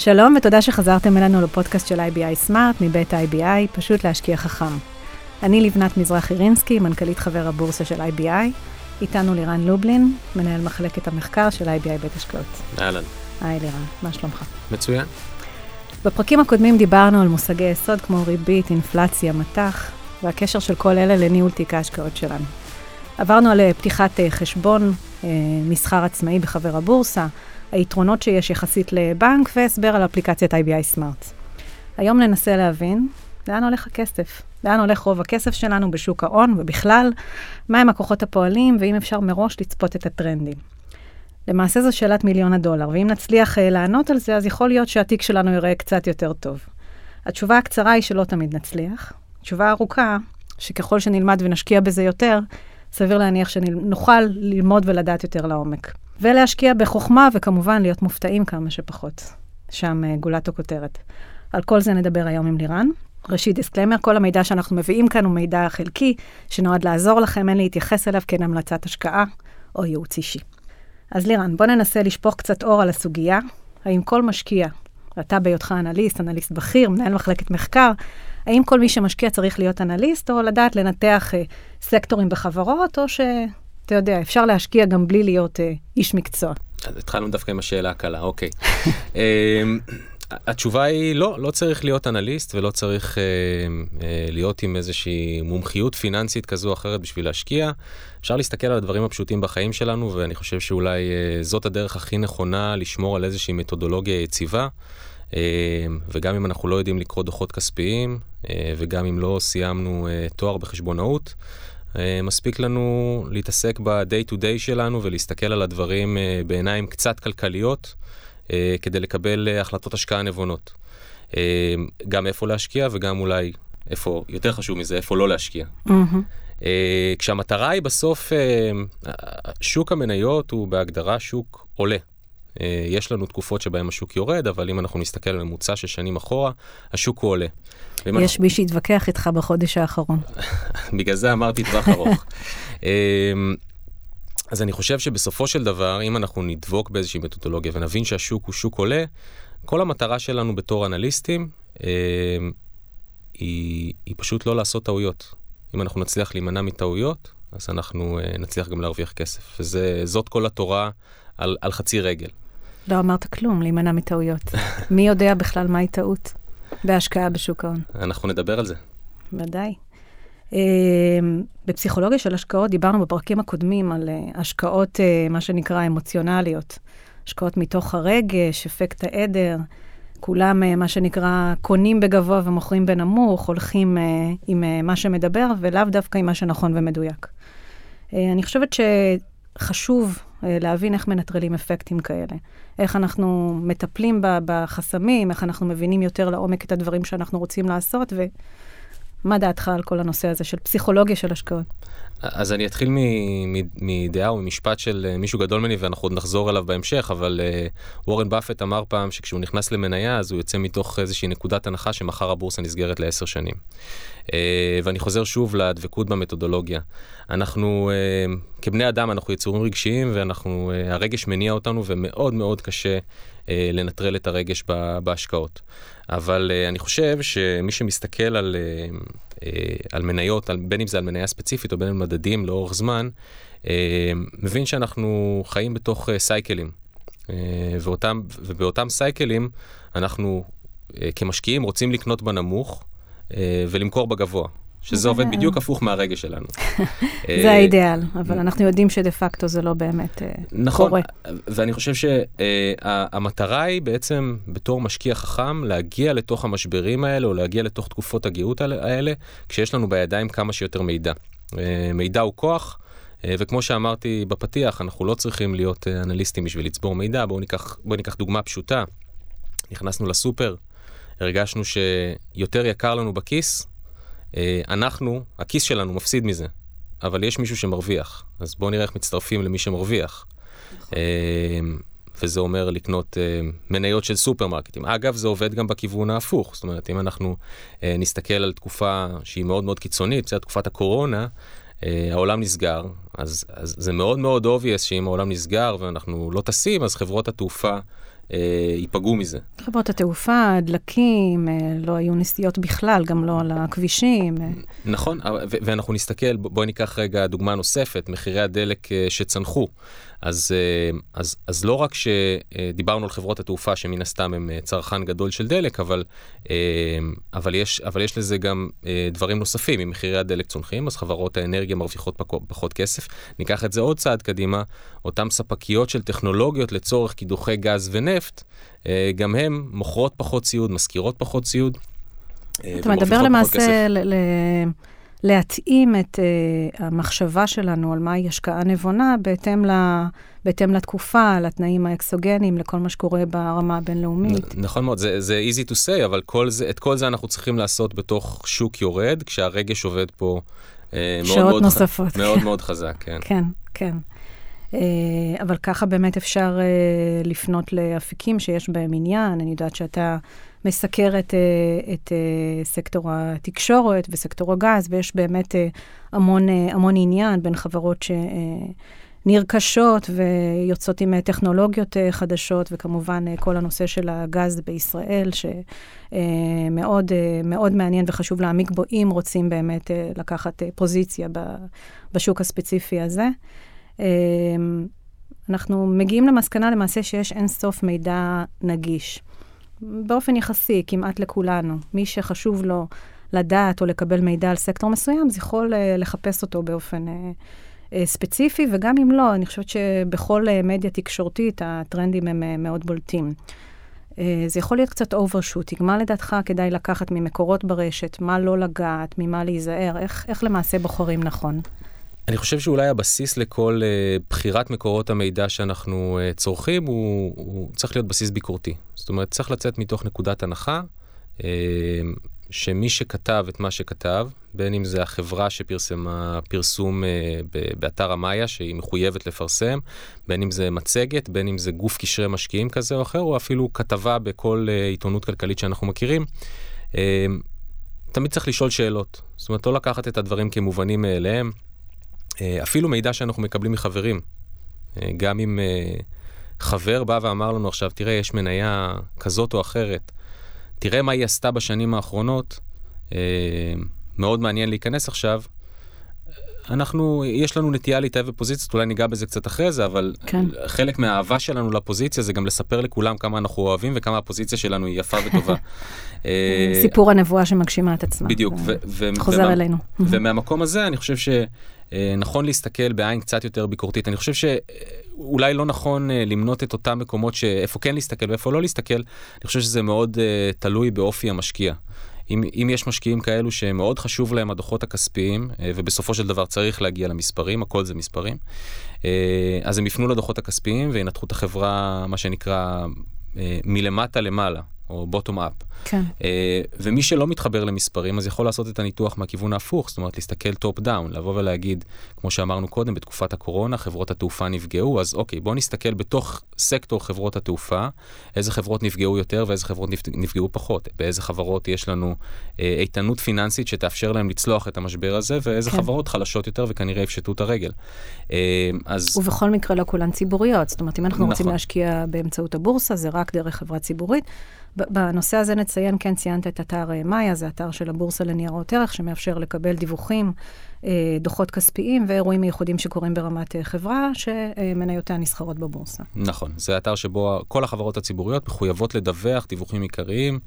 שלום ותודה שחזרתם אלינו לפודקאסט של IBI Smart מבית IBI, פשוט להשקיע חכם. אני לבנת מזרחי רינסקי, מנכ"לית חבר הבורסה של IBI. איתנו לירן לובלין, מנהל מחלקת המחקר של IBI בית השקעות. אהלן. היי לירן, מה שלומך? מצוין. בפרקים הקודמים דיברנו על מושגי יסוד כמו ריבית, אינפלציה, מטח, והקשר של כל אלה לניהול תיק ההשקעות שלנו. עברנו על אה, פתיחת אה, חשבון אה, מסחר עצמאי בחבר הבורסה, היתרונות שיש יחסית לבנק, והסבר על אפליקציית IBI Smart. היום ננסה להבין לאן הולך הכסף, לאן הולך רוב הכסף שלנו בשוק ההון ובכלל, מהם הכוחות הפועלים, ואם אפשר מראש לצפות את הטרנדים. למעשה זו שאלת מיליון הדולר, ואם נצליח uh, לענות על זה, אז יכול להיות שהתיק שלנו ייראה קצת יותר טוב. התשובה הקצרה היא שלא תמיד נצליח. תשובה ארוכה, שככל שנלמד ונשקיע בזה יותר, סביר להניח שנוכל ללמוד ולדעת יותר לעומק. ולהשקיע בחוכמה, וכמובן להיות מופתעים כמה שפחות. שם uh, גולת הכותרת. על כל זה נדבר היום עם לירן. ראשית, דיסקלמר, כל המידע שאנחנו מביאים כאן הוא מידע חלקי, שנועד לעזור לכם, אין להתייחס אליו כאין המלצת השקעה או ייעוץ אישי. אז לירן, בוא ננסה לשפוך קצת אור על הסוגיה. האם כל משקיע, אתה בהיותך אנליסט, אנליסט בכיר, מנהל מחלקת מחקר, האם כל מי שמשקיע צריך להיות אנליסט, או לדעת לנתח אה, סקטורים בחברות, או שאתה יודע, אפשר להשקיע גם בלי להיות אה, איש מקצוע? אז התחלנו דווקא עם השאלה הקלה, אוקיי. אמ, התשובה היא לא, לא צריך להיות אנליסט ולא צריך אה, אה, להיות עם איזושהי מומחיות פיננסית כזו או אחרת בשביל להשקיע. אפשר להסתכל על הדברים הפשוטים בחיים שלנו, ואני חושב שאולי אה, זאת הדרך הכי נכונה לשמור על איזושהי מתודולוגיה יציבה. אה, וגם אם אנחנו לא יודעים לקרוא דוחות כספיים, אה, וגם אם לא סיימנו אה, תואר בחשבונאות, מספיק לנו להתעסק ב-day to day שלנו ולהסתכל על הדברים אה, בעיניים קצת כלכליות. אה, כדי לקבל אה, החלטות השקעה נבונות. אה, גם איפה להשקיע וגם אולי איפה, יותר חשוב מזה, איפה לא להשקיע. Mm-hmm. כשהמטרה היא בסוף, שוק המניות הוא בהגדרה שוק עולה. יש לנו תקופות שבהן השוק יורד, אבל אם אנחנו נסתכל על ממוצע של שנים אחורה, השוק הוא עולה. יש אנחנו... מי שיתווכח איתך בחודש האחרון. בגלל זה אמרתי טווח ארוך. אז אני חושב שבסופו של דבר, אם אנחנו נדבוק באיזושהי מתודולוגיה ונבין שהשוק הוא שוק עולה, כל המטרה שלנו בתור אנליסטים אה, היא, היא פשוט לא לעשות טעויות. אם אנחנו נצליח להימנע מטעויות, אז אנחנו אה, נצליח גם להרוויח כסף. וזאת כל התורה על, על חצי רגל. לא אמרת כלום, להימנע מטעויות. מי יודע בכלל מהי טעות בהשקעה בשוק ההון? אנחנו נדבר על זה. ודאי. אמ, בפסיכולוגיה של השקעות דיברנו בפרקים הקודמים על אה, השקעות, אה, מה שנקרא, אמוציונליות. השקעות מתוך הרגש, אפקט העדר. כולם, אה, מה שנקרא, קונים בגבוה ומוכרים בנמוך, הולכים עם מה שמדבר, ולאו דווקא עם מה שנכון ומדויק. אני חושבת שחשוב להבין איך מנטרלים אפקטים כאלה. איך אנחנו מטפלים בחסמים, איך אנחנו מבינים יותר לעומק את הדברים שאנחנו רוצים לעשות, ו... מה דעתך על כל הנושא הזה של פסיכולוגיה של השקעות? אז אני אתחיל מדעה או ממשפט של אה, מישהו גדול ממני ואנחנו עוד נחזור אליו בהמשך, אבל uh, וורן באפט אמר פעם שכשהוא נכנס למניה אז הוא יוצא מתוך איזושהי נקודת הנחה שמחר הבורסה נסגרת לעשר שנים. Uh, ואני חוזר שוב לדבקות במתודולוגיה. אנחנו כבני אדם אנחנו יצורים רגשיים ואנחנו, הרגש מניע אותנו ומאוד מאוד קשה לנטרל את הרגש בהשקעות. אבל אני חושב שמי שמסתכל על, על מניות, על, בין אם זה על מניה ספציפית או בין אם מדדים לאורך זמן, uh, מבין שאנחנו חיים בתוך uh, סייקלים. ואותם, ובאותם סייקלים אנחנו כמשקיעים רוצים לקנות בנמוך ולמכור בגבוה. שזה עובד בדיוק הפוך מהרגש שלנו. זה אה, האידאל, אבל אנחנו יודעים שדה פקטו זה לא באמת אה, נכון, קורה. נכון, ואני חושב שהמטרה היא בעצם בתור משקיע חכם להגיע לתוך המשברים האלה או להגיע לתוך תקופות הגאות האלה, כשיש לנו בידיים כמה שיותר מידע. אה, מידע הוא כוח. וכמו שאמרתי בפתיח, אנחנו לא צריכים להיות אנליסטים בשביל לצבור מידע. בואו ניקח, בוא ניקח דוגמה פשוטה. נכנסנו לסופר, הרגשנו שיותר יקר לנו בכיס אה, אנחנו, הכיס שלנו מפסיד מזה, אבל יש מישהו שמרוויח, אז בואו נראה איך מצטרפים למי שמרוויח. נכון. אה, וזה אומר לקנות uh, מניות של סופרמרקטים. אגב, זה עובד גם בכיוון ההפוך. זאת אומרת, אם אנחנו נסתכל על תקופה שהיא מאוד מאוד קיצונית, בסדר, תקופת הקורונה, העולם נסגר, אז, אז זה מאוד מאוד obvious שאם העולם נסגר ואנחנו לא טסים, אז חברות התעופה אה, ייפגעו מזה. חברות התעופה, הדלקים, אה, לא היו נסיעות בכלל, גם לא על הכבישים. אה. נכון, ואנחנו נסתכל, בואי ניקח רגע דוגמה נוספת, מחירי הדלק שצנחו. אז, אז, אז לא רק שדיברנו על חברות התעופה, שמן הסתם הם צרכן גדול של דלק, אבל, אבל, יש, אבל יש לזה גם דברים נוספים. אם מחירי הדלק צונחים, אז חברות האנרגיה מרוויחות פחות כסף. ניקח את זה עוד צעד קדימה, אותן ספקיות של טכנולוגיות לצורך קידוחי גז ונפט, אה, גם הן מוכרות פחות ציוד, משכירות פחות ציוד. אה, אתה מדבר למעשה ל- ל- להתאים את uh, המחשבה שלנו על מהי השקעה נבונה בהתאם, ל- בהתאם לתקופה, לתנאים האקסוגניים, לכל מה שקורה ברמה הבינלאומית. נ- נכון מאוד, זה, זה easy to say, אבל כל זה, את כל זה אנחנו צריכים לעשות בתוך שוק יורד, כשהרגש עובד פה uh, מאוד מאוד, נוספות. מאוד מאוד חזק, כן. כן, כן. אה, אבל ככה באמת אפשר אה, לפנות לאפיקים שיש בהם עניין. אני יודעת שאתה מסקר את, אה, את סקטור התקשורת וסקטור הגז, ויש באמת המון, המון עניין בין חברות ש... נרכשות ויוצאות עם טכנולוגיות חדשות, וכמובן כל הנושא של הגז בישראל, שמאוד מאוד מעניין וחשוב להעמיק בו, אם רוצים באמת לקחת פוזיציה בשוק הספציפי הזה. אמ, אנחנו מגיעים למסקנה למעשה שיש אין סוף מידע נגיש. באופן יחסי, כמעט לכולנו. מי שחשוב לו לדעת או לקבל מידע על סקטור מסוים, אז יכול uh, לחפש אותו באופן uh, uh, ספציפי, וגם אם לא, אני חושבת שבכל מדיה תקשורתית הטרנדים הם מאוד בולטים. זה יכול להיות קצת overshooting. מה לדעתך כדאי לקחת ממקורות ברשת, מה לא לגעת, ממה להיזהר, איך, איך למעשה בוחרים נכון? אני חושב שאולי הבסיס לכל אה, בחירת מקורות המידע שאנחנו אה, צורכים הוא, הוא צריך להיות בסיס ביקורתי. זאת אומרת, צריך לצאת מתוך נקודת הנחה אה, שמי שכתב את מה שכתב, בין אם זה החברה שפרסמה פרסום באתר המאיה, שהיא מחויבת לפרסם, בין אם זה מצגת, בין אם זה גוף קשרי משקיעים כזה או אחר, או אפילו כתבה בכל עיתונות כלכלית שאנחנו מכירים. תמיד צריך לשאול שאלות. זאת אומרת, לא לקחת את הדברים כמובנים מאליהם. אה, אפילו מידע שאנחנו מקבלים מחברים. אה, גם אם אה, חבר בא ואמר לנו עכשיו, תראה, יש מניה כזאת או אחרת, תראה מה היא עשתה בשנים האחרונות, מאוד מעניין להיכנס עכשיו. אנחנו, יש לנו נטייה להתאהב בפוזיציות, אולי ניגע בזה קצת אחרי זה, אבל כן. חלק מהאהבה שלנו לפוזיציה זה גם לספר לכולם כמה אנחנו אוהבים וכמה הפוזיציה שלנו היא יפה וטובה. סיפור הנבואה שמגשימה את עצמה. בדיוק. חוזר ומה, אלינו. ומהמקום הזה אני חושב ש... נכון להסתכל בעין קצת יותר ביקורתית. אני חושב שאולי לא נכון אה, למנות את אותם מקומות שאיפה כן להסתכל ואיפה לא להסתכל, אני חושב שזה מאוד uh, תלוי באופי המשקיע. אם, אם יש משקיעים כאלו שמאוד חשוב להם הדוחות הכספיים, ובסופו של דבר צריך להגיע למספרים, הכל זה מספרים, אז הם יפנו לדוחות הכספיים וינתחו את החברה, מה שנקרא, מלמטה למעלה. או bottom up. כן. Uh, ומי שלא מתחבר למספרים, אז יכול לעשות את הניתוח מהכיוון ההפוך, זאת אומרת, להסתכל top down, לבוא ולהגיד, כמו שאמרנו קודם, בתקופת הקורונה, חברות התעופה נפגעו, אז אוקיי, בואו נסתכל בתוך סקטור חברות התעופה, איזה חברות נפגעו יותר ואיזה חברות נפגעו פחות, באיזה חברות יש לנו uh, איתנות פיננסית שתאפשר להם לצלוח את המשבר הזה, ואיזה כן. חברות חלשות יותר וכנראה יפשטו את הרגל. Uh, אז... ובכל מקרה לא כולן ציבוריות, זאת אומרת, אם אנחנו נכון. רוצים להשקיע באמצעות הבורסה, זה רק דרך חברה ציבורית. בנושא הזה נציין, כן ציינת את אתר אה, מאיה, זה אתר של הבורסה לניירות ערך, שמאפשר לקבל דיווחים, אה, דוחות כספיים ואירועים מיוחדים שקורים ברמת אה, חברה, שמניותיה נסחרות בבורסה. נכון, זה אתר שבו כל החברות הציבוריות מחויבות לדווח דיווחים עיקריים.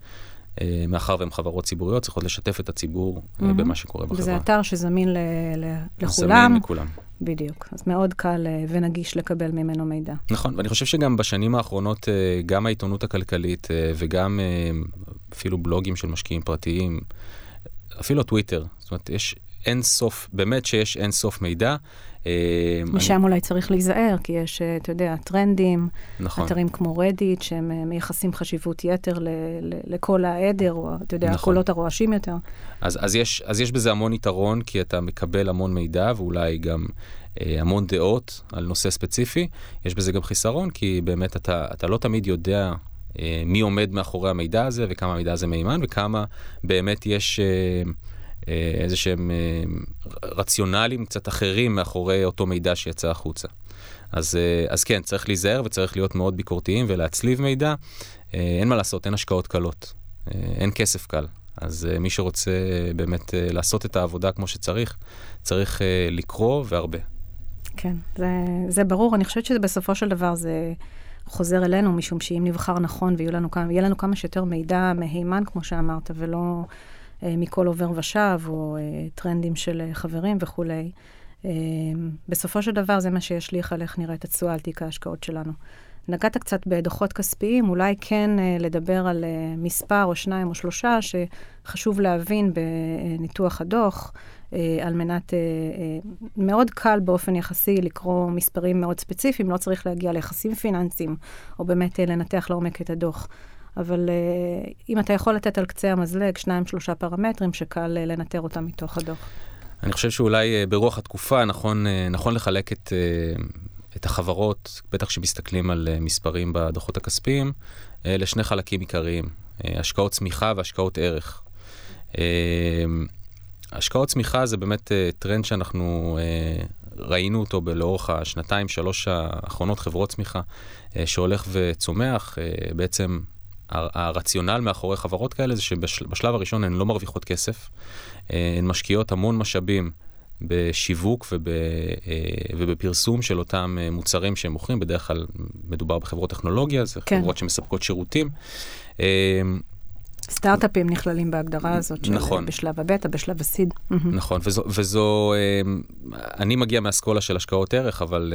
מאחר והן חברות ציבוריות, צריכות לשתף את הציבור mm-hmm. במה שקורה בחברה. וזה אתר שזמין ל- ל- לכולם. זמין לכולם. בדיוק, אז מאוד קל אה, ונגיש לקבל ממנו מידע. נכון, ואני חושב שגם בשנים האחרונות, אה, גם העיתונות הכלכלית אה, וגם אפילו בלוגים של משקיעים פרטיים, אפילו טוויטר, זאת אומרת, יש אין סוף, באמת שיש אין סוף מידע. משם אני... אולי צריך להיזהר, כי יש, אתה יודע, טרנדים, נכון. אתרים כמו רדיט, שהם מייחסים חשיבות יתר ל, ל, לכל העדר, או אתה יודע, נכון. הקולות הרועשים יותר. אז, אז, יש, אז יש בזה המון יתרון, כי אתה מקבל המון מידע, ואולי גם אה, המון דעות על נושא ספציפי. יש בזה גם חיסרון, כי באמת אתה, אתה לא תמיד יודע אה, מי עומד מאחורי המידע הזה, וכמה המידע הזה מהימן, וכמה באמת יש... אה, אה, איזה שהם אה, רציונלים קצת אחרים מאחורי אותו מידע שיצא החוצה. אז, אז כן, צריך להיזהר וצריך להיות מאוד ביקורתיים ולהצליב מידע. אין מה לעשות, אין השקעות קלות, אין כסף קל. אז מי שרוצה באמת לעשות את העבודה כמו שצריך, צריך לקרוא והרבה. כן, זה, זה ברור. אני חושבת שבסופו של דבר זה חוזר אלינו, משום שאם נבחר נכון ויהיה לנו לנו כמה שיותר מידע מהימן, כמו שאמרת, ולא אה, מכל עובר ושב, או אה, טרנדים של אה, חברים וכולי, אה, בסופו של דבר זה מה שישליך על איך נראית התשואה על תיק ההשקעות שלנו. נגעת קצת בדוחות כספיים, אולי כן uh, לדבר על uh, מספר או שניים או שלושה שחשוב להבין בניתוח הדוח, uh, על מנת, uh, uh, מאוד קל באופן יחסי לקרוא מספרים מאוד ספציפיים, לא צריך להגיע ליחסים פיננסיים, או באמת uh, לנתח לעומק את הדוח. אבל uh, אם אתה יכול לתת על קצה המזלג שניים, שלושה פרמטרים שקל uh, לנטר אותם מתוך הדוח. אני חושב שאולי ברוח התקופה נכון, נכון לחלק את, את החברות, בטח כשמסתכלים על אה, מספרים בדוחות הכספיים, אה, לשני חלקים עיקריים, אה, השקעות צמיחה והשקעות ערך. השקעות צמיחה זה באמת טרנד שאנחנו ראינו אותו לאורך השנתיים, שלוש האחרונות, חברות צמיחה, שהולך וצומח. בעצם הרציונל מאחורי חברות כאלה זה שבשלב הראשון הן לא מרוויחות כסף, הן משקיעות המון משאבים בשיווק וב, אה, ובפרסום של אותם אה, מוצרים שהם מוכרים, בדרך כלל מדובר בחברות טכנולוגיה, זה כן. חברות שמספקות שירותים. אה, סטארט-אפים נכללים בהגדרה הזאת של נכון. בשלב הבטא, בשלב הסיד. נכון, וזו, וזו, אני מגיע מאסכולה של השקעות ערך, אבל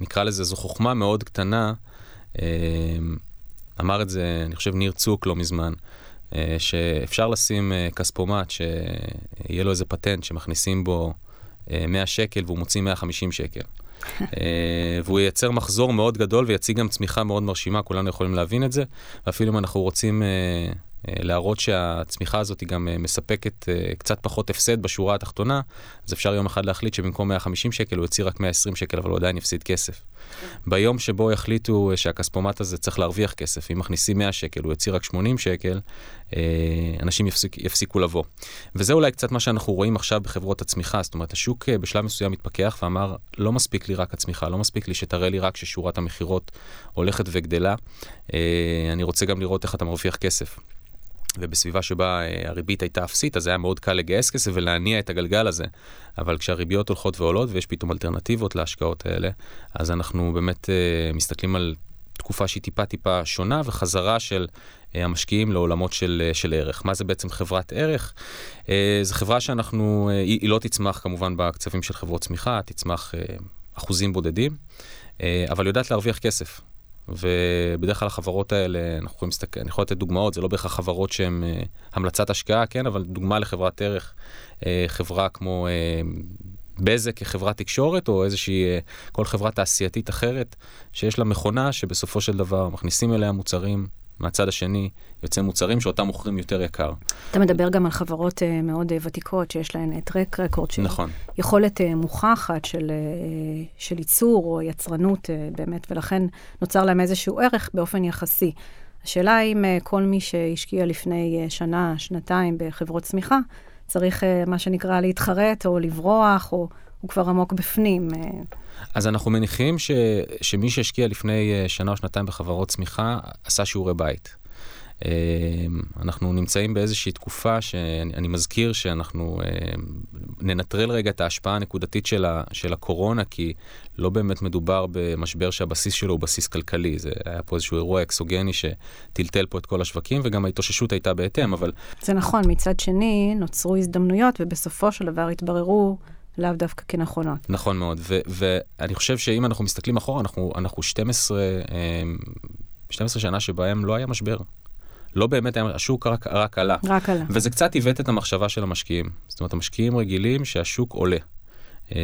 נקרא לזה, זו חוכמה מאוד קטנה. אמר את זה, אני חושב, ניר צוק לא מזמן. שאפשר לשים כספומט שיהיה לו איזה פטנט שמכניסים בו 100 שקל והוא מוציא 150 שקל. אה, והוא ייצר מחזור מאוד גדול ויציג גם צמיחה מאוד מרשימה, כולנו יכולים להבין את זה. ואפילו אם אנחנו רוצים אה, אה, להראות שהצמיחה הזאת היא גם אה, מספקת אה, קצת פחות הפסד בשורה התחתונה, אז אפשר יום אחד להחליט שבמקום 150 שקל הוא יוציא רק 120 שקל, אבל הוא עדיין יפסיד כסף. ביום שבו יחליטו שהכספומט הזה צריך להרוויח כסף, אם מכניסים 100 שקל, הוא יוציא רק 80 שקל, אנשים יפסיק, יפסיקו לבוא. וזה אולי קצת מה שאנחנו רואים עכשיו בחברות הצמיחה, זאת אומרת, השוק בשלב מסוים התפכח ואמר, לא מספיק לי רק הצמיחה, לא מספיק לי שתראה לי רק ששורת המכירות הולכת וגדלה, אני רוצה גם לראות איך אתה מרוויח כסף. ובסביבה שבה אה, הריבית הייתה אפסית, אז היה מאוד קל לגייס כסף ולהניע את הגלגל הזה. אבל כשהריביות הולכות ועולות ויש פתאום אלטרנטיבות להשקעות האלה, אז אנחנו באמת uh, מסתכלים על תקופה שהיא טיפה טיפה שונה וחזרה של uh, המשקיעים לעולמות של, של ערך. מה זה בעצם חברת ערך? Uh, זו חברה שאנחנו, uh, היא, לא תצמח כמובן בקצבים של חברות צמיחה, תצמח uh, אחוזים בודדים, uh, אבל יודעת להרוויח כסף. ובדרך כלל החברות האלה, אנחנו יכולים להסתכל, אני יכול לתת דוגמאות, זה לא בהכרח חברות שהן uh, המלצת השקעה, כן, אבל דוגמה לחברת ערך, uh, חברה כמו uh, בזק כחברת תקשורת, או איזושהי, uh, כל חברה תעשייתית אחרת, שיש לה מכונה שבסופו של דבר מכניסים אליה מוצרים מהצד השני יוצא מוצרים שאותם מוכרים יותר יקר. אתה מדבר גם על חברות uh, מאוד uh, ותיקות שיש להן טרק רקורד, של נכון. יכולת uh, מוכחת של, uh, של ייצור או יצרנות uh, באמת, ולכן נוצר להם איזשהו ערך באופן יחסי. השאלה אם uh, כל מי שהשקיע לפני uh, שנה, שנתיים בחברות צמיחה, צריך uh, מה שנקרא להתחרט או לברוח, או הוא כבר עמוק בפנים. Uh, אז אנחנו מניחים ש, שמי שהשקיע לפני אה, שנה או שנתיים בחברות צמיחה, עשה שיעורי בית. אה, אנחנו נמצאים באיזושהי תקופה שאני מזכיר שאנחנו אה, ננטרל רגע את ההשפעה הנקודתית של, ה, של הקורונה, כי לא באמת מדובר במשבר שהבסיס שלו הוא בסיס כלכלי. זה היה פה איזשהו אירוע אקסוגני שטלטל פה את כל השווקים, וגם ההתאוששות הייתה בהתאם, אבל... זה נכון, מצד שני נוצרו הזדמנויות, ובסופו של דבר התבררו לאו דווקא כנכונות. נכון מאוד, ואני חושב שאם אנחנו מסתכלים אחורה, אנחנו, אנחנו 12, 12 אמ, שנה שבהם לא היה משבר. לא באמת היה, השוק רק, רק עלה. רק עלה. וזה קצת עיוות את המחשבה של המשקיעים. זאת אומרת, המשקיעים רגילים שהשוק עולה. אמ,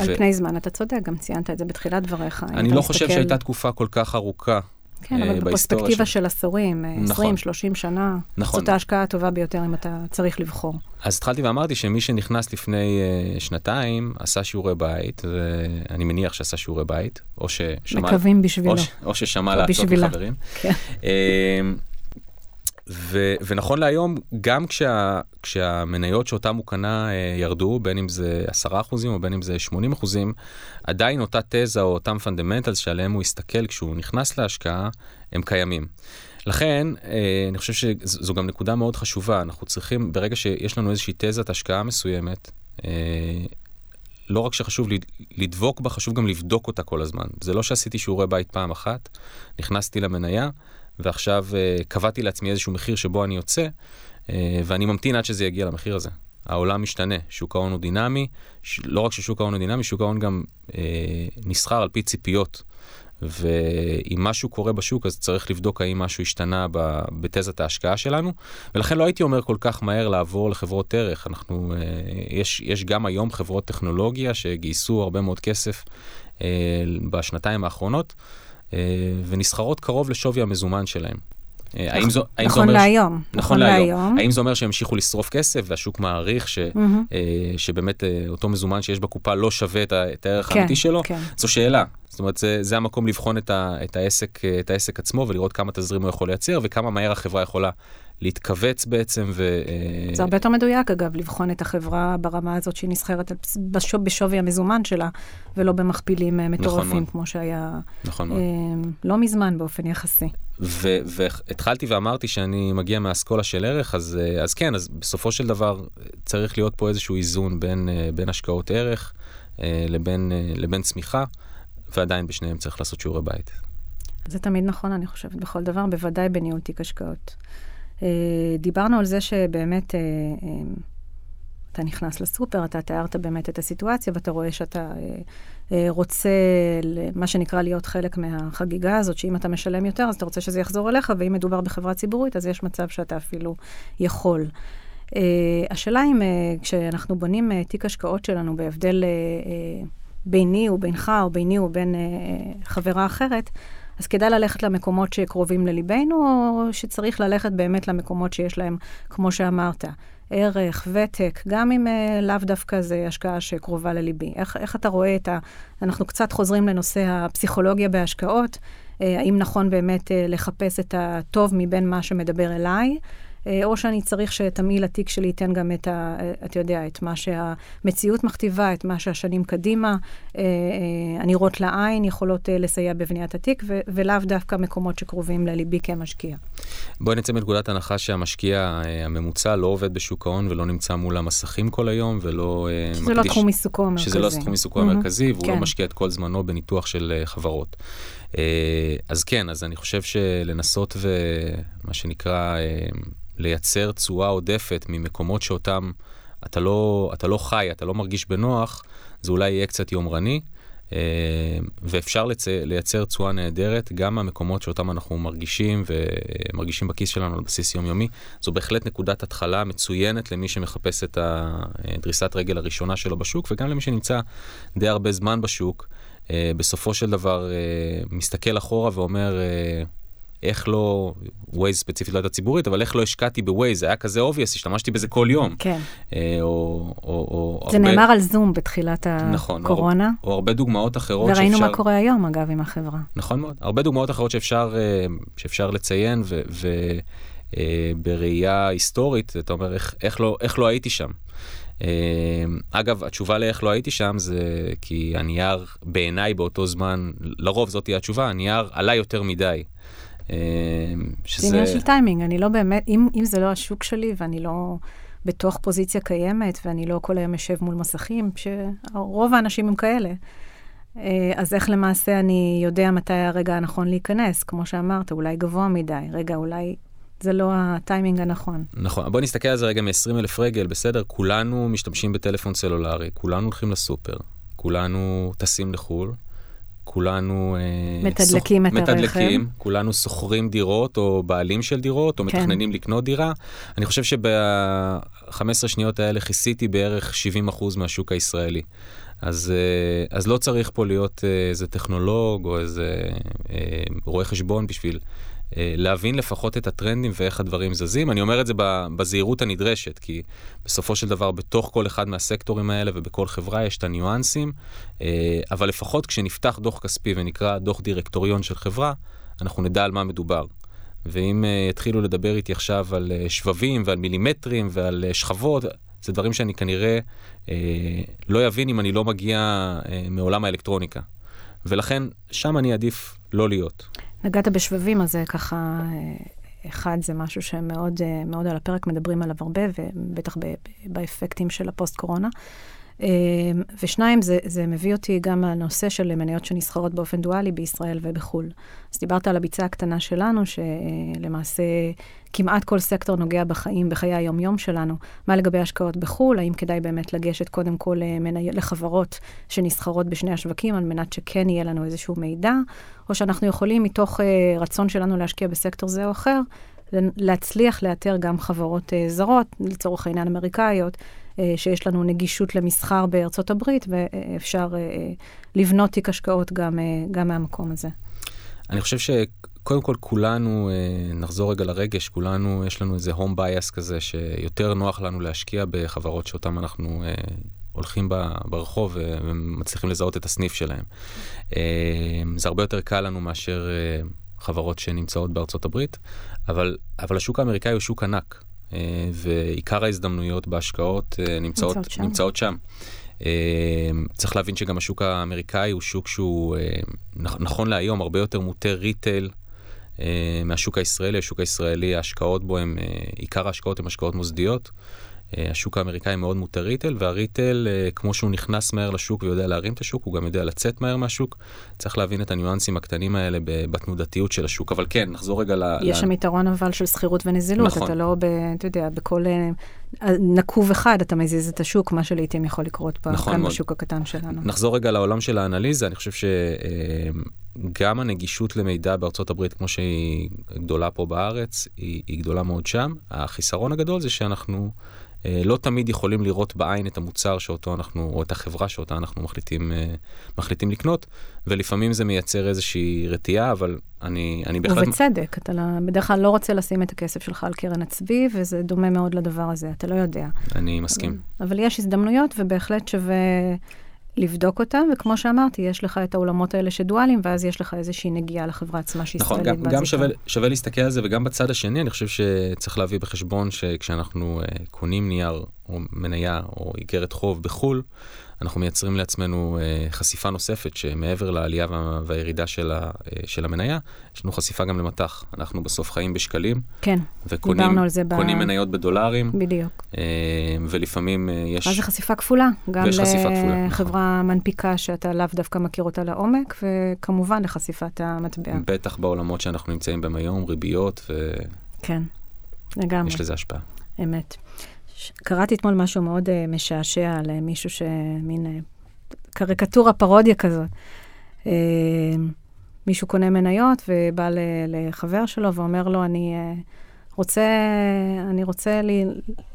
על ו... פני זמן, אתה צודק, גם ציינת את זה בתחילת דבריך. אני לא מסתכל... חושב שהייתה תקופה כל כך ארוכה כן, אבל אה, בפרספקטיבה של עשורים, אה, נכון. 20-30 שנה, נכון. זאת ההשקעה הטובה ביותר אם אתה צריך לבחור. אז התחלתי ואמרתי שמי שנכנס לפני uh, שנתיים עשה שיעורי בית, ואני מניח שעשה שיעורי בית, או ששמע... מקווים בשבילו. או, ש... או ששמע לעצות מחברים. כן. ו, ונכון להיום, גם כשה, כשהמניות שאותם הוא קנה אה, ירדו, בין אם זה 10% או בין אם זה 80%, עדיין אותה תזה או אותם fundamentals שעליהם הוא הסתכל כשהוא נכנס להשקעה, הם קיימים. לכן, אה, אני חושב שזו גם נקודה מאוד חשובה, אנחנו צריכים, ברגע שיש לנו איזושהי תזת השקעה מסוימת, אה, לא רק שחשוב לדבוק בה, חשוב גם לבדוק אותה כל הזמן. זה לא שעשיתי שיעורי בית פעם אחת, נכנסתי למניה, ועכשיו uh, קבעתי לעצמי איזשהו מחיר שבו אני יוצא, uh, ואני ממתין עד שזה יגיע למחיר הזה. העולם משתנה, שוק ההון הוא דינמי. לא רק ששוק ההון הוא דינמי, שוק ההון גם uh, נסחר על פי ציפיות. ואם משהו קורה בשוק אז צריך לבדוק האם משהו השתנה בתזת ההשקעה שלנו ולכן לא הייתי אומר כל כך מהר לעבור לחברות ערך אנחנו יש יש גם היום חברות טכנולוגיה שגייסו הרבה מאוד כסף בשנתיים האחרונות אה, ונסחרות קרוב לשווי המזומן שלהם. אה, האם זו, האם נכון להיום. נכון, נכון להיום. להיום. האם זה אומר שהם המשיכו לשרוף כסף והשוק מעריך ש, mm-hmm. שבאמת אותו מזומן שיש בקופה לא שווה את, את הערך כן, האמיתי שלו? כן. זו שאלה. זאת אומרת, זה, זה המקום לבחון את, ה, את, העסק, את העסק עצמו ולראות כמה תזרים הוא יכול לייצר וכמה מהר החברה יכולה להתכווץ בעצם. ו, זה הרבה יותר מדויק, אגב, לבחון את החברה ברמה הזאת שהיא נסחרת בשוב, בשווי המזומן שלה, ולא במכפילים אה, נכון מטורפים, נכון כמו שהיה נכון אה, לא מזמן באופן יחסי. ו- והתחלתי ואמרתי שאני מגיע מהאסכולה של ערך, אז, אה, אז כן, אז בסופו של דבר צריך להיות פה איזשהו איזון בין, אה, בין השקעות ערך לבין, לבין צמיחה, ועדיין בשניהם צריך לעשות שיעורי בית. זה תמיד נכון, אני חושבת, בכל דבר, בוודאי בניהול תיק השקעות. אה, דיברנו על זה שבאמת אה, אה, אתה נכנס לסופר, אתה תיארת באמת את הסיטואציה, ואתה רואה שאתה רוצה, מה שנקרא, להיות חלק מהחגיגה הזאת, שאם אתה משלם יותר, אז אתה רוצה שזה יחזור אליך, ואם מדובר בחברה ציבורית, אז יש מצב שאתה אפילו יכול. Uh, השאלה אם uh, כשאנחנו בונים uh, תיק השקעות שלנו בהבדל uh, uh, ביני ובינך, או ביני ובין uh, חברה אחרת, אז כדאי ללכת למקומות שקרובים לליבנו, או שצריך ללכת באמת למקומות שיש להם, כמו שאמרת, ערך, ותק, גם אם uh, לאו דווקא זה השקעה שקרובה לליבי. איך, איך אתה רואה את ה... אנחנו קצת חוזרים לנושא הפסיכולוגיה בהשקעות. Uh, האם נכון באמת uh, לחפש את הטוב מבין מה שמדבר אליי? אה, או שאני צריך שתמהיל התיק שלי ייתן גם את ה... אתה יודע, את מה שהמציאות מכתיבה, את מה שהשנים קדימה, אה, אה, הנראות לעין יכולות לסייע בבניית התיק, ו- ולאו דווקא מקומות שקרובים לליבי כמשקיע. בואי נצא מנקודת הנחה שהמשקיע הממוצע לא עובד בשוק ההון ולא נמצא מול המסכים כל היום, ולא שזה מקדיש... לא תחום עיסוקו המרכזי. שזה לא תחום עיסוקו. המרכזי, והוא לא כן. לא משקיע את כל זמנו בניתוח של חברות. אז כן, אז אני חושב שלנסות ומה שנקרא... לייצר תשואה עודפת ממקומות שאותם אתה לא, אתה לא חי, אתה לא מרגיש בנוח, זה אולי יהיה קצת יומרני, אה, ואפשר לצ... לייצר תשואה נהדרת גם מהמקומות שאותם אנחנו מרגישים ומרגישים בכיס שלנו על בסיס יומיומי. זו בהחלט נקודת התחלה מצוינת למי שמחפש את הדריסת רגל הראשונה שלו בשוק, וגם למי שנמצא די הרבה זמן בשוק. אה, בסופו של דבר אה, מסתכל אחורה ואומר, איך לא, ווייז ספציפית לא הייתה ציבורית, אבל איך לא השקעתי בווייז, זה היה כזה obvious, השתמשתי בזה כל יום. כן. אה, או, או, או זה הרבה... נאמר על זום בתחילת נכון, הקורונה. או, או הרבה דוגמאות אחרות וראינו שאפשר... וראינו מה קורה היום, אגב, עם החברה. נכון מאוד. הרבה דוגמאות אחרות שאפשר, אה, שאפשר לציין, ובראייה אה, היסטורית, אתה אומר, איך, איך, לא, איך לא הייתי שם. אגב, התשובה לאיך לא הייתי שם זה כי הנייר בעיניי באותו זמן, לרוב זאת תהיה התשובה, הנייר עלה יותר מדי. שזה... זה עניין של טיימינג, אני לא באמת, אם, אם זה לא השוק שלי ואני לא בתוך פוזיציה קיימת ואני לא כל היום יושב מול מסכים, שרוב האנשים הם כאלה, אה, אז איך למעשה אני יודע מתי הרגע הנכון להיכנס? כמו שאמרת, אולי גבוה מדי, רגע, אולי זה לא הטיימינג הנכון. נכון, בוא נסתכל על זה רגע מ-20 אלף רגל, בסדר? כולנו משתמשים בטלפון סלולרי, כולנו הולכים לסופר, כולנו טסים לחו"ל. כולנו אה, מתדלקים סוח, את מתדלקים, הרכב. כולנו שוכרים דירות או בעלים של דירות או כן. מתכננים לקנות דירה. אני חושב שב-15 שניות האלה כיסיתי בערך 70% מהשוק הישראלי. אז, אה, אז לא צריך פה להיות אה, איזה טכנולוג או איזה רואה חשבון בשביל אה, להבין לפחות את הטרנדים ואיך הדברים זזים. אני אומר את זה בזהירות הנדרשת, כי בסופו של דבר בתוך כל אחד מהסקטורים האלה ובכל חברה יש את הניואנסים, אה, אבל לפחות כשנפתח דוח כספי ונקרא דוח דירקטוריון של חברה, אנחנו נדע על מה מדובר. ואם יתחילו לדבר איתי עכשיו על שבבים ועל מילימטרים ועל שכבות, זה דברים שאני כנראה לא אבין אם אני לא מגיע מעולם האלקטרוניקה. ולכן שם אני עדיף לא להיות. נגעת בשבבים, אז זה ככה, אחד, זה משהו שמאוד מאוד על הפרק, מדברים עליו הרבה, ובטח באפקטים של הפוסט-קורונה. אמ, ושניים, זה, זה מביא אותי גם לנושא של מניות שנסחרות באופן דואלי בישראל ובחו"ל. אז דיברת על הביצה הקטנה שלנו, שלמעשה כמעט כל סקטור נוגע בחיים, בחיי היום-יום שלנו. מה לגבי השקעות בחו"ל? האם כדאי באמת לגשת קודם כל למני... לחברות שנסחרות בשני השווקים, על מנת שכן יהיה לנו איזשהו מידע, או שאנחנו יכולים, מתוך uh, רצון שלנו להשקיע בסקטור זה או אחר, להצליח לאתר גם חברות uh, זרות, לצורך העניין אמריקאיות, אה, שיש לנו נגישות למסחר בארצות הברית, ואפשר אה, אה, לבנות תיק השקעות גם, גם מהמקום הזה. אני חושב שקודם כל כולנו, נחזור רגע לרגש, כולנו, יש לנו איזה הום בייס כזה, שיותר נוח לנו להשקיע בחברות שאותן אנחנו הולכים ברחוב ומצליחים לזהות את הסניף שלהם. זה הרבה יותר קל לנו מאשר חברות שנמצאות בארצות הברית, אבל, אבל השוק האמריקאי הוא שוק ענק. אה, ועיקר ההזדמנויות בהשקעות אה, נמצאות, נמצאות שם. נמצאות שם. אה, צריך להבין שגם השוק האמריקאי הוא שוק שהוא נכון להיום הרבה יותר מוטה retail מהשוק הישראלי. השוק הישראלי, ההשקעות בו הם, עיקר ההשקעות הן השקעות מוסדיות. אה, השוק האמריקאי מאוד מוטה retail, וה retail, אה, כמו שהוא נכנס מהר לשוק ויודע להרים את השוק, הוא גם יודע לצאת מהר מהשוק. צריך להבין את הניואנסים הקטנים האלה בתנודתיות של השוק. אבל כן, נחזור רגע ל... יש שם יתרון אבל של סחירות ונזילות. נכון. אתה לא, ב, אתה יודע, בכל אה, נקוב אחד אתה מזיז את השוק, מה שלעיתים יכול לקרות פה, נכון כאן מאוד. בשוק הקטן שלנו. נחזור רגע לעולם של האנליזה, אני חושב שגם הנגישות למידע בארצות הברית, כמו שהיא גדולה פה בארץ, היא, היא גדולה מאוד שם. החיסרון הגדול זה שאנחנו... אה, לא תמיד יכולים לראות בעין את המוצר שאותו אנחנו, או את החברה שאותה אנחנו מחליטים, אה, מחליטים לקנות, ולפעמים זה מייצר איזושהי רתיעה, אבל אני, אני בהחלט... ובצדק, אתה לא, בדרך כלל לא רוצה לשים את הכסף שלך על קרן הצבי, וזה דומה מאוד לדבר הזה, אתה לא יודע. אני מסכים. אבל, אבל יש הזדמנויות, ובהחלט שווה לבדוק אותם, וכמו שאמרתי, יש לך את האולמות האלה שדואליים, ואז יש לך איזושהי נגיעה לחברה עצמה שהיא נכון, גם, גם שווה, שווה להסתכל על זה, וגם בצד השני, אני חושב שצריך להביא בחשבון שכשאנחנו uh, קונים נייר או מניה או איגרת חוב בחו"ל, אנחנו מייצרים לעצמנו uh, חשיפה נוספת, שמעבר לעלייה וה, והירידה של, ה, uh, של המניה, יש לנו חשיפה גם למטח. אנחנו בסוף חיים בשקלים. כן, וקונים, דיברנו על זה ב... קונים מניות בדולרים. בדיוק. Uh, ולפעמים יש... אז זה חשיפה כפולה. גם לחברה נכון. מנפיקה שאתה לאו דווקא מכיר אותה לעומק, וכמובן לחשיפת המטבע. בטח בעולמות שאנחנו נמצאים בהם היום, ריביות ו... כן, לגמרי. יש לזה השפעה. אמת. קראתי אתמול משהו מאוד uh, משעשע על uh, מישהו שמין uh, קריקטורה, פרודיה כזאת. Uh, מישהו קונה מניות ובא ל, לחבר שלו ואומר לו, אני uh, רוצה, אני רוצה לי,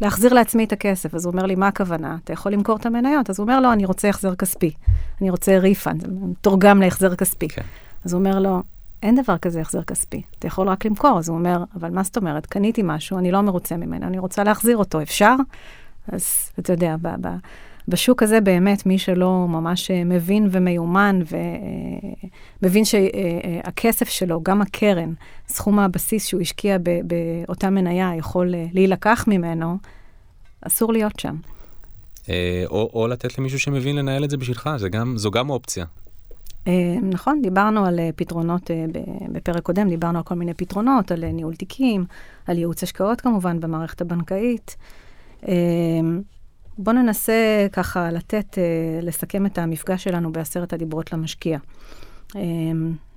להחזיר לעצמי את הכסף. אז הוא אומר לי, מה הכוונה? אתה יכול למכור את המניות? אז הוא אומר לו, אני רוצה החזר כספי. אני רוצה refund, תורגם להחזר כספי. כן. אז הוא אומר לו, אין דבר כזה החזר כספי, אתה יכול רק למכור. אז הוא אומר, אבל מה זאת אומרת? קניתי משהו, אני לא מרוצה ממנו, אני רוצה להחזיר אותו, אפשר? אז אתה יודע, ב- ב- בשוק הזה באמת, מי שלא ממש אה, מבין ומיומן ומבין אה, שהכסף שלו, גם הקרן, סכום הבסיס שהוא השקיע באותה מניה, יכול אה, להילקח ממנו, אסור להיות שם. או, או לתת למישהו שמבין לנהל את זה בשבילך, זה גם, זו גם אופציה. אה, נכון, דיברנו על אה, פתרונות, אה, בפרק קודם דיברנו על כל מיני פתרונות, על ניהול תיקים, על ייעוץ השקעות כמובן במערכת הבנקאית. בואו ננסה ככה לתת, לסכם את המפגש שלנו בעשרת הדיברות למשקיע.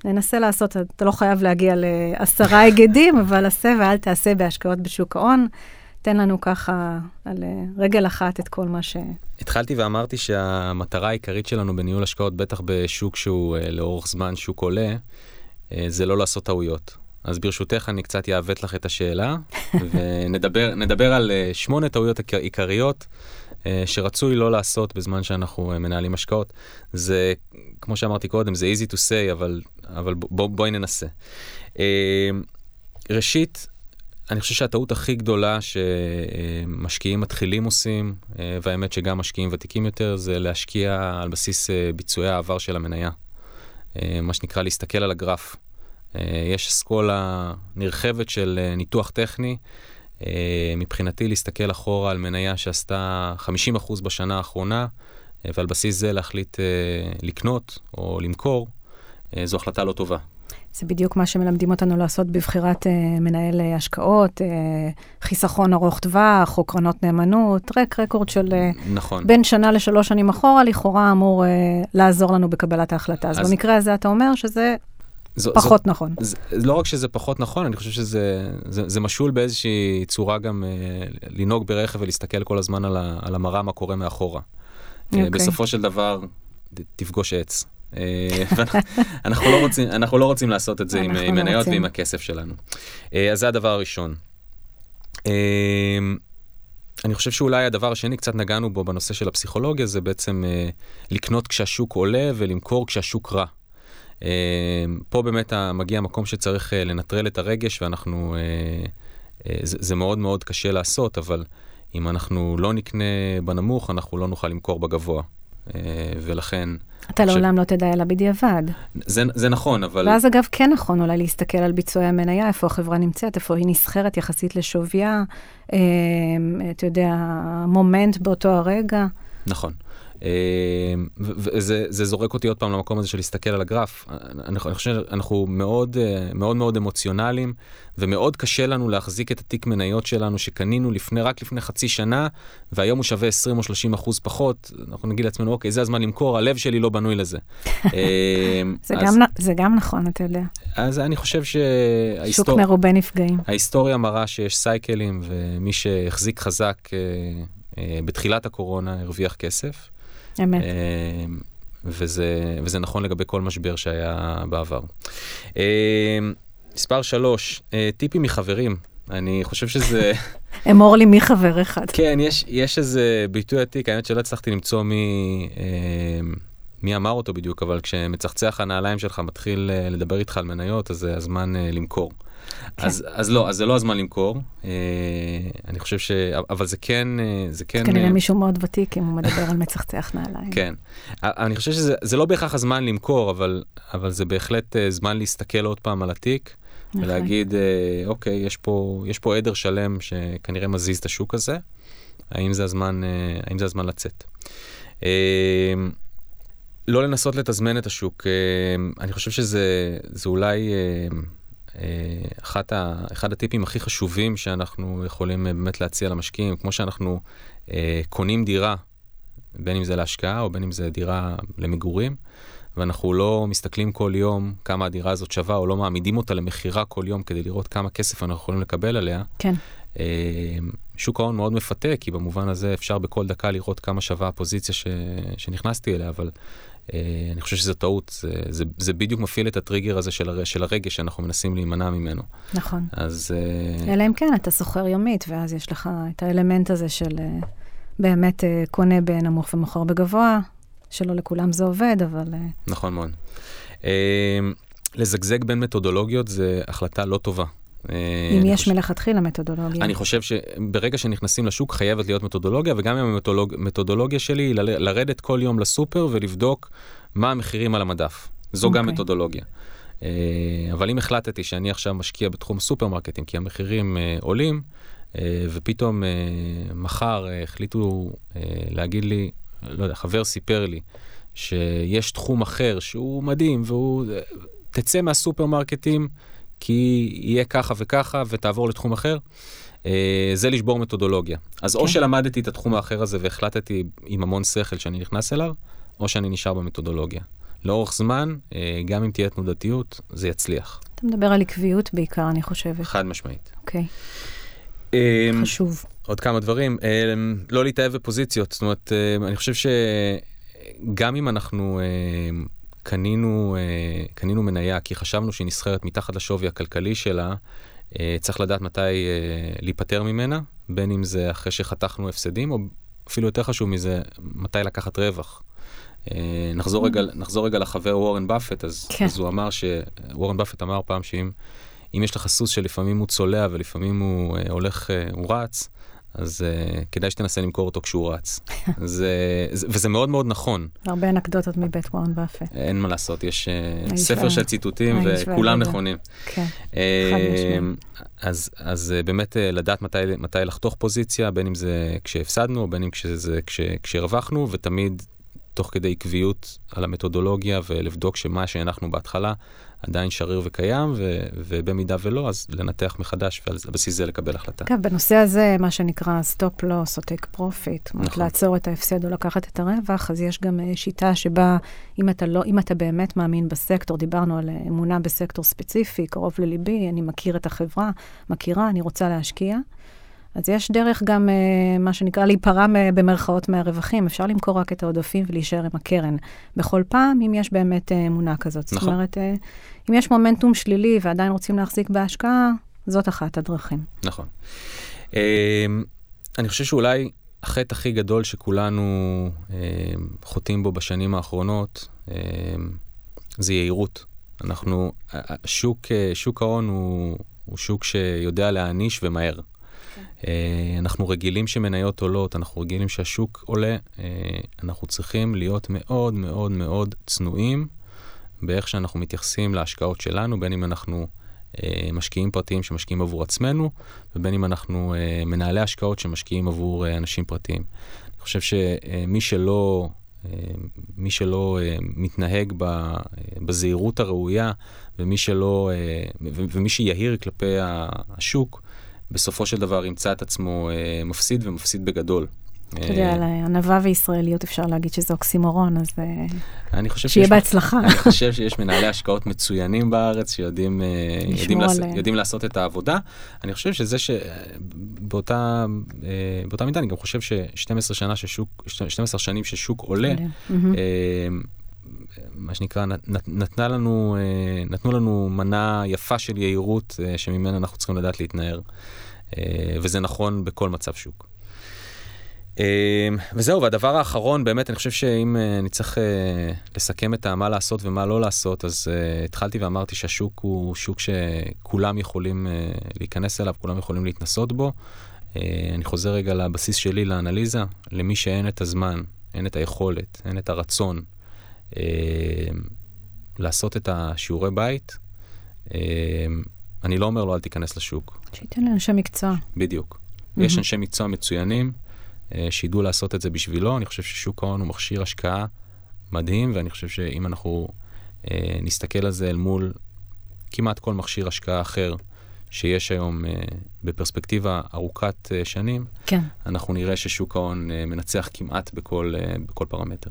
ננסה לעשות, אתה לא חייב להגיע לעשרה היגדים, אבל עשה ואל תעשה בהשקעות בשוק ההון. תן לנו ככה על אה, רגל אחת את כל מה ש... התחלתי ואמרתי שהמטרה העיקרית שלנו בניהול השקעות, בטח בשוק שהוא אה, לאורך זמן שוק עולה, אה, זה לא לעשות טעויות. אז ברשותך אני קצת אעוות לך את השאלה, ונדבר על שמונה טעויות עיקריות שרצוי לא לעשות בזמן שאנחנו מנהלים השקעות. זה, כמו שאמרתי קודם, זה easy to say, אבל, אבל בוא, בואי ננסה. ראשית, אני חושב שהטעות הכי גדולה שמשקיעים מתחילים עושים, אה, והאמת שגם משקיעים ותיקים יותר, זה להשקיע על בסיס אה, ביצועי העבר של המניה. אה, מה שנקרא להסתכל על הגרף. יש אסכולה נרחבת של ניתוח טכני. מבחינתי להסתכל אחורה על מניה שעשתה 50% בשנה האחרונה, ועל בסיס זה להחליט לקנות או למכור, זו החלטה לא טובה. זה בדיוק מה שמלמדים אותנו לעשות בבחירת uh, מנהל uh, השקעות, uh, חיסכון ארוך טווח, או קרנות נאמנות, רק רקורד של uh, נכון. בין שנה לשלוש שנים אחורה, לכאורה אמור uh, לעזור לנו בקבלת ההחלטה. אז, אז במקרה הזה אתה אומר שזה זו, פחות זו, נכון. זה, לא רק שזה פחות נכון, אני חושב שזה זה, זה משול באיזושהי צורה גם uh, לנהוג ברכב ולהסתכל כל הזמן על, ה, על המראה, מה קורה מאחורה. Okay. אוקיי. בסופו של דבר, תפגוש עץ. אה, אנחנו לא רוצים, אנחנו לא רוצים לעשות את זה עם לא מניות ועם הכסף שלנו. אה, אז זה הדבר הראשון. אה, אני חושב שאולי הדבר השני, קצת נגענו בו בנושא של הפסיכולוגיה, זה בעצם לקנות כשהשוק עולה ולמכור כשהשוק רע. פה באמת מגיע המקום שצריך לנטרל את הרגש, ואנחנו, זה, זה מאוד מאוד קשה לעשות, אבל אם אנחנו לא נקנה בנמוך, אנחנו לא נוכל למכור בגבוה. ולכן... אתה לעולם לא תדע אלא בדיעבד. זה, זה נכון, אבל... ואז אגב, כן נכון אולי להסתכל על ביצועי המניה, איפה החברה נמצאת, איפה היא נסחרת יחסית לשוויה, אה, אתה יודע, המומנט באותו הרגע. נכון. אמ, וזה זורק אותי עוד פעם למקום הזה של להסתכל על הגרף. אני חושב שאנחנו מאוד אה, מאוד מאוד אמוציונליים ומאוד קשה לנו להחזיק את התיק מניות שלנו שקנינו לפני רק לפני חצי שנה והיום הוא שווה 20 או 30 אחוז פחות אנחנו נגיד לעצמנו אוקיי זה הזמן למכור הלב שלי לא בנוי לזה. אמ, זה, אז, גם, זה גם נכון אתה יודע. אז אני חושב שההיסטוריה שוק מרובה נפגעים. ההיסטוריה מראה שיש סייקלים ומי שהחזיק חזק אה, אה, בתחילת הקורונה הרוויח כסף. אמת. אה, וזה, וזה נכון לגבי כל משבר שהיה בעבר. אה, מספר שלוש, אה, טיפים מחברים. אני חושב שזה... אמור לי מי חבר אחד. כן, יש, יש איזה ביטוי עתיק, האמת שלא הצלחתי למצוא מי, מי אמר אותו בדיוק, אבל כשמצחצח הנעליים שלך מתחיל לדבר איתך על מניות, אז זה הזמן למכור. כן. אז, אז לא, אז זה לא הזמן למכור. אה, אני חושב ש... אבל זה כן... אה, זה כן... כנראה אה, מישהו מאוד ותיק אם הוא מדבר על מצחצח נעליים. כן. אני חושב שזה לא בהכרח הזמן למכור, אבל, אבל זה בהחלט זמן להסתכל עוד פעם על התיק. נכון. ולהגיד, אוקיי, יש פה, יש פה עדר שלם שכנראה מזיז את השוק הזה, האם זה הזמן, האם זה הזמן לצאת. לא לנסות לתזמן את השוק, אני חושב שזה אולי אה, אחת ה, אחד הטיפים הכי חשובים שאנחנו יכולים אה, באמת להציע למשקיעים, כמו שאנחנו אה, קונים דירה, בין אם זה להשקעה או בין אם זה דירה למגורים, ואנחנו לא מסתכלים כל יום כמה הדירה הזאת שווה, או לא מעמידים אותה למכירה כל יום כדי לראות כמה כסף אנחנו יכולים לקבל עליה. כן. אה, שוק ההון מאוד מפתה, כי במובן הזה אפשר בכל דקה לראות כמה שווה הפוזיציה ש, שנכנסתי אליה, אבל אה, אני חושב שזו טעות, זה, זה, זה בדיוק מפעיל את הטריגר הזה של, הר, של הרגש שאנחנו מנסים להימנע ממנו. נכון. אז... אה, אלא אם כן, אתה סוחר יומית, ואז יש לך את האלמנט הזה של אה, באמת קונה בנמוך ומוכר בגבוה, שלא לכולם זה עובד, אבל... נכון מאוד. לזגזג בין מתודולוגיות זה החלטה לא טובה. אה, אם יש חושב... מלכתחילה מתודולוגיה. אני חושב שברגע שנכנסים לשוק חייבת להיות מתודולוגיה, וגם אם המתודולוגיה שלי היא לרדת כל יום לסופר ולבדוק מה המחירים על המדף. זו okay. גם אוקיי. מתודולוגיה. אה, אבל אם החלטתי שאני עכשיו משקיע בתחום סופרמרקטים, כי המחירים אה, עולים, ופתאום מחר החליטו להגיד לי, לא יודע, חבר סיפר לי, שיש תחום אחר שהוא מדהים, והוא... תצא מהסופרמרקטים. כי יהיה ככה וככה ותעבור לתחום אחר. אה, זה לשבור מתודולוגיה. אז okay. או כן. שלמדתי את התחום האחר הזה והחלטתי עם המון שכל שאני נכנס אליו, או שאני נשאר במתודולוגיה. לאורך זמן, אה, גם אם תהיה תנודתיות, זה יצליח. אתה מדבר על עקביות בעיקר, אני חושבת. חד משמעית. אוקיי. Okay. אה, חשוב. עוד כמה דברים. לא להתאהב בפוזיציות. זאת אומרת, אני חושב שגם אם אנחנו קנינו, אה, קנינו מניה כי חשבנו שהיא נסחרת מתחת לשווי הכלכלי שלה, אה, צריך לדעת מתי אה, להיפטר ממנה, בין אם זה אחרי שחתכנו הפסדים, או אפילו יותר חשוב מזה, מתי לקחת רווח. נחזור רגע, נחזור רגע לחבר וורן באפט, אז, כן. אז הוא אמר ש... וורן באפט אמר פעם שאם יש לך סוס שלפעמים הוא צולע ולפעמים הוא הולך, הוא רץ, אז uh, כדאי שתנסה למכור אותו כשהוא רץ. זה, זה, וזה מאוד מאוד נכון. הרבה אנקדוטות מבית וורן באפט. אין מה לעשות, יש uh, ספר של ציטוטים וכולם נכונים. כן, uh, אז, אז uh, באמת uh, לדעת מתי, מתי לחתוך פוזיציה, בין אם זה כשהפסדנו בין אם כשזה, כש, כשהרווחנו, ותמיד תוך כדי עקביות על המתודולוגיה ולבדוק שמה שהנחנו בהתחלה עדיין שריר וקיים, ו, ובמידה ולא, אז לנתח מחדש ועל בסיס זה לקבל החלטה. כן, בנושא הזה, מה שנקרא stop loss או take profit, נכון. לעצור את ההפסד או לקחת את הרווח, אז יש גם אה, שיטה שבה אם אתה, לא, אם אתה באמת מאמין בסקטור, דיברנו על אמונה בסקטור ספציפי, קרוב לליבי, אני מכיר את החברה, מכירה, אני רוצה להשקיע. אז יש דרך גם, uh, מה שנקרא, להיפרע במרכאות מהרווחים. אפשר למכור רק את העודפים ולהישאר עם הקרן. בכל פעם, אם יש באמת uh, אמונה כזאת. נכון. זאת אומרת, uh, אם יש מומנטום שלילי ועדיין רוצים להחזיק בהשקעה, זאת אחת הדרכים. נכון. Uh, אני חושב שאולי החטא הכי גדול שכולנו חוטאים בו בשנים האחרונות, זה יהירות. אנחנו, שוק, שוק ההון הוא, הוא שוק שיודע להעניש ומהר. אה, אנחנו רגילים שמניות עולות, אנחנו רגילים שהשוק עולה, אה, אנחנו צריכים להיות מאוד מאוד מאוד צנועים באיך שאנחנו מתייחסים להשקעות שלנו, בין אם אנחנו אה, משקיעים פרטיים שמשקיעים עבור עצמנו, ובין אם אנחנו מנהלי השקעות שמשקיעים עבור אנשים פרטיים. אני חושב שמי שלא... מי שלא מתנהג בזהירות הראויה ומי שלא, ומי שיהיר כלפי השוק, בסופו של דבר ימצא את עצמו אה, מפסיד ומפסיד בגדול. אתה יודע, על ענווה וישראליות אפשר להגיד שזה אוקסימורון, אז אה, שיהיה בהצלחה. אני חושב שיש מנהלי השקעות מצוינים בארץ שיודעים אה, יודעים לעשות, את העבודה. אני חושב שזה שבאותה באותה מידה, אני גם חושב ש-12 שנה ששוק, 12 שנים ששוק עולה, מה שנקרא, נתנה לנו, נתנו לנו מנה יפה של יהירות שממנה אנחנו צריכים לדעת להתנער. אה, וזה נכון בכל מצב שוק. אה, וזהו, והדבר האחרון, באמת, אני חושב שאם אה, אני צריך לסכם את מה לעשות ומה לא לעשות, אז התחלתי ואמרתי שהשוק הוא שוק שכולם יכולים להיכנס אליו, כולם יכולים להתנסות בו. אני חוזר רגע לבסיס שלי, לאנליזה, למי שאין את הזמן, אין את היכולת, אין את הרצון לעשות את השיעורי בית, אני לא אומר לו אל תיכנס לשוק. שייתן לאנשי מקצוע. בדיוק. Mm-hmm. יש אנשי מקצוע מצוינים אה, שידעו לעשות את זה בשבילו. אני חושב ששוק ההון הוא מכשיר השקעה מדהים, ואני חושב שאם אנחנו אה, נסתכל על זה אל מול כמעט כל מכשיר השקעה אחר שיש היום אה, בפרספקטיבה ארוכת שנים, כן. אנחנו נראה ששוק ההון מנצח כמעט בכל, בכל פרמטר.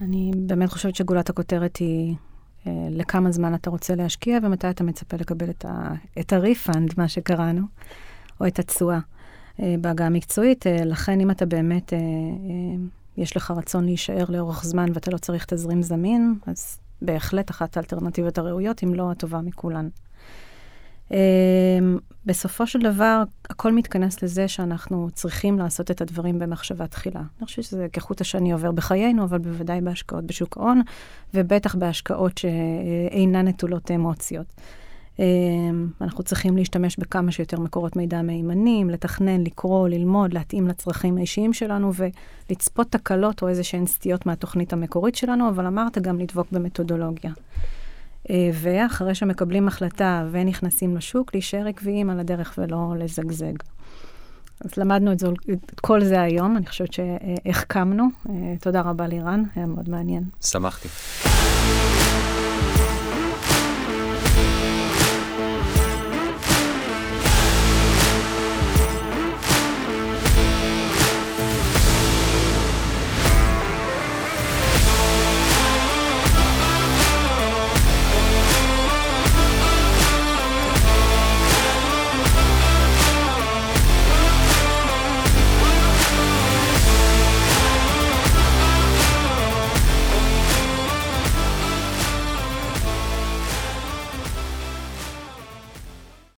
אני באמת חושבת שגולת הכותרת היא אה, לכמה זמן אתה רוצה להשקיע ומתי אתה מצפה לקבל את, ה, את הריפאנד, מה שקראנו, או את התשואה אה, בהגעה מקצועית. אה, לכן, אם אתה באמת, יש לך רצון להישאר לאורך זמן ואתה לא צריך תזרים זמין, אז בהחלט אחת האלטרנטיבות הראויות, אם לא הטובה מכולן. בסופו של דבר, הכל מתכנס לזה שאנחנו צריכים לעשות את הדברים במחשבה תחילה. אני חושבת שזה כחוט השני עובר בחיינו, אבל בוודאי בהשקעות בשוק ההון, ובטח בהשקעות שאינן נטולות אמוציות. אמ, אנחנו צריכים להשתמש בכמה שיותר מקורות מידע מהימנים, לתכנן, לקרוא, ללמוד, להתאים לצרכים האישיים שלנו ולצפות תקלות או איזה שהן סטיות מהתוכנית המקורית שלנו, אבל אמרת גם לדבוק במתודולוגיה. אה, ואחרי שמקבלים החלטה ונכנסים לשוק, להישאר עקביים על הדרך ולא לזגזג. אז למדנו את, זה, את כל זה היום, אני חושבת שהחכמנו. אה, תודה רבה לירן, היה מאוד מעניין. שמחתי.